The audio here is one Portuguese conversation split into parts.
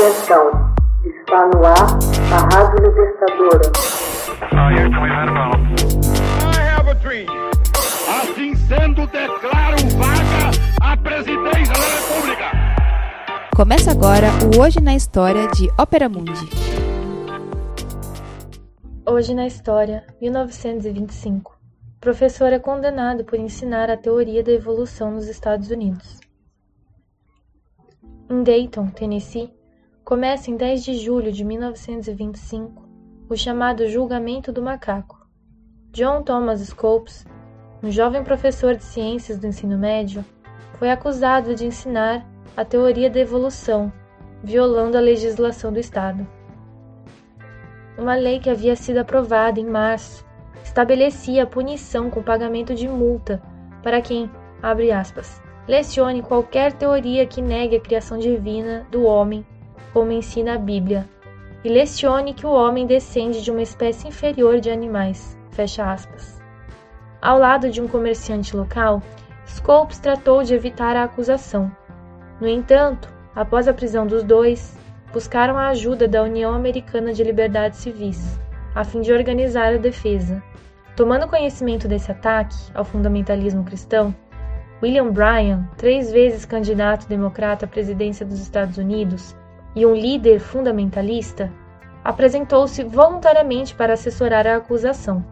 Atenção, está no ar a Rádio Libertadora. Assim sendo, declaro vaga a presidência da República. Começa agora o Hoje na História de Ópera Mundi. Hoje na História, 1925. O professor é condenado por ensinar a teoria da evolução nos Estados Unidos. Em Dayton, Tennessee, começa em 10 de julho de 1925 o chamado Julgamento do Macaco. John Thomas Scopes, um jovem professor de ciências do ensino médio, foi acusado de ensinar a teoria da evolução, violando a legislação do Estado. Uma lei que havia sido aprovada em março estabelecia punição com pagamento de multa para quem, abre aspas, lecione qualquer teoria que negue a criação divina do homem, como ensina a Bíblia, e lecione que o homem descende de uma espécie inferior de animais. Fecha aspas. Ao lado de um comerciante local, Scopes tratou de evitar a acusação. No entanto, após a prisão dos dois, buscaram a ajuda da União Americana de Liberdades Civis, a fim de organizar a defesa. Tomando conhecimento desse ataque ao fundamentalismo cristão, William Bryan, três vezes candidato democrata à presidência dos Estados Unidos e um líder fundamentalista, apresentou-se voluntariamente para assessorar a acusação.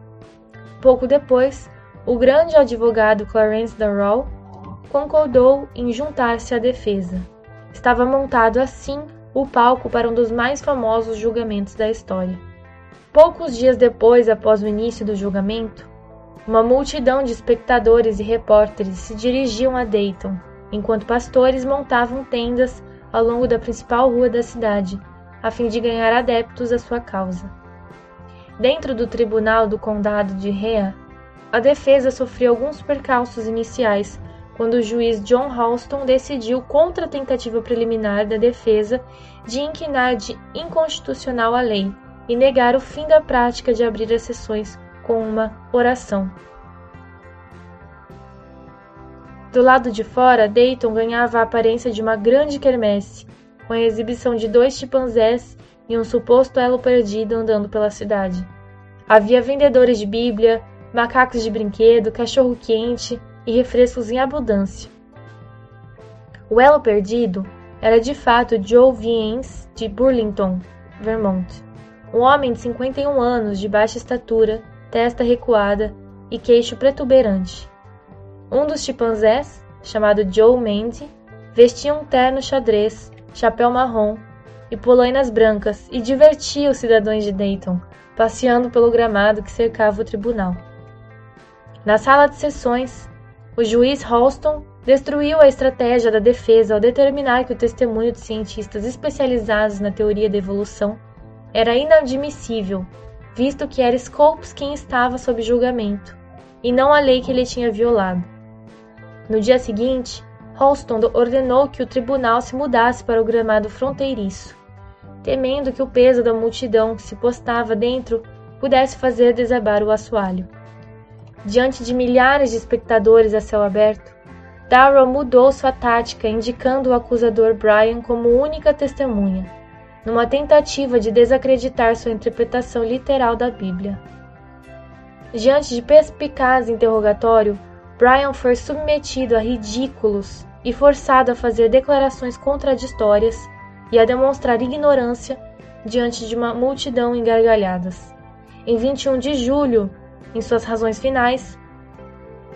Pouco depois, o grande advogado Clarence Darrow concordou em juntar-se à defesa. Estava montado assim o palco para um dos mais famosos julgamentos da história. Poucos dias depois, após o início do julgamento, uma multidão de espectadores e repórteres se dirigiam a Dayton, enquanto pastores montavam tendas ao longo da principal rua da cidade, a fim de ganhar adeptos à sua causa. Dentro do tribunal do condado de Rea, a defesa sofreu alguns percalços iniciais quando o juiz John Halston decidiu contra a tentativa preliminar da defesa de inquinar de inconstitucional a lei e negar o fim da prática de abrir as sessões com uma oração. Do lado de fora, Dayton ganhava a aparência de uma grande quermesse, com a exibição de dois chimpanzés e um suposto elo perdido andando pela cidade. Havia vendedores de Bíblia, macacos de brinquedo, cachorro-quente e refrescos em abundância. O elo perdido era de fato Joe Viens de Burlington, Vermont, um homem de 51 anos de baixa estatura, testa recuada e queixo protuberante. Um dos chimpanzés, chamado Joe Mandy, vestia um terno xadrez, chapéu marrom e polainas brancas e divertia os cidadãos de Dayton, passeando pelo gramado que cercava o tribunal. Na sala de sessões, o juiz Halston destruiu a estratégia da defesa ao determinar que o testemunho de cientistas especializados na teoria da evolução era inadmissível visto que era Scopes quem estava sob julgamento, e não a lei que ele tinha violado. No dia seguinte, Holston ordenou que o tribunal se mudasse para o gramado fronteiriço, temendo que o peso da multidão que se postava dentro pudesse fazer desabar o assoalho. Diante de milhares de espectadores a céu aberto, Darrow mudou sua tática, indicando o acusador Brian como única testemunha numa tentativa de desacreditar sua interpretação literal da Bíblia. Diante de perspicaz interrogatório, Brian foi submetido a ridículos e forçado a fazer declarações contraditórias e a demonstrar ignorância diante de uma multidão em gargalhadas. Em 21 de julho, em suas razões finais,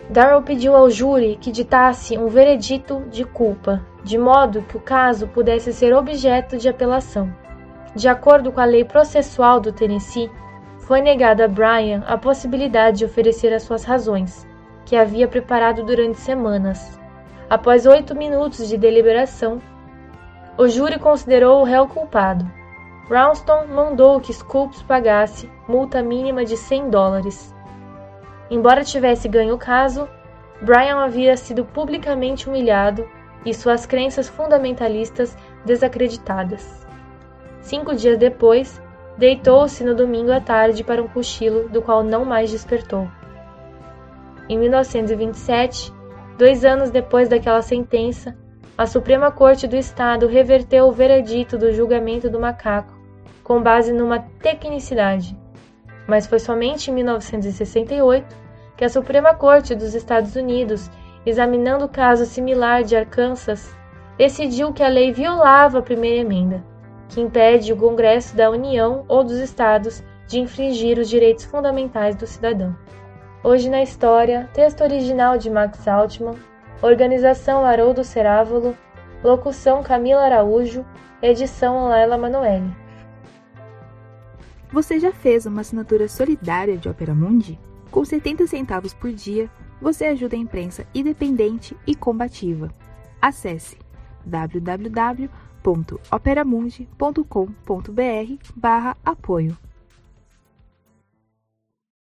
Darrow pediu ao júri que ditasse um veredito de culpa, de modo que o caso pudesse ser objeto de apelação. De acordo com a lei processual do Tennessee, foi negada a Bryan a possibilidade de oferecer as suas razões, que havia preparado durante semanas. Após oito minutos de deliberação, o júri considerou o réu culpado. Ralston mandou que Scoops pagasse multa mínima de 100 dólares. Embora tivesse ganho o caso, Bryan havia sido publicamente humilhado e suas crenças fundamentalistas desacreditadas. Cinco dias depois, deitou-se no domingo à tarde para um cochilo do qual não mais despertou. Em 1927, dois anos depois daquela sentença, a Suprema Corte do Estado reverteu o veredito do julgamento do macaco, com base numa tecnicidade. Mas foi somente em 1968 que a Suprema Corte dos Estados Unidos, examinando o caso similar de Arkansas, decidiu que a lei violava a primeira emenda, que impede o Congresso da União ou dos Estados de infringir os direitos fundamentais do cidadão. Hoje na História, texto original de Max Altman, organização Haroldo Cerávolo, locução Camila Araújo, edição Lela Manoeli. Você já fez uma assinatura solidária de Opera Mundi? Com 70 centavos por dia, você ajuda a imprensa independente e combativa. Acesse www.operamundi.com.br/apoio.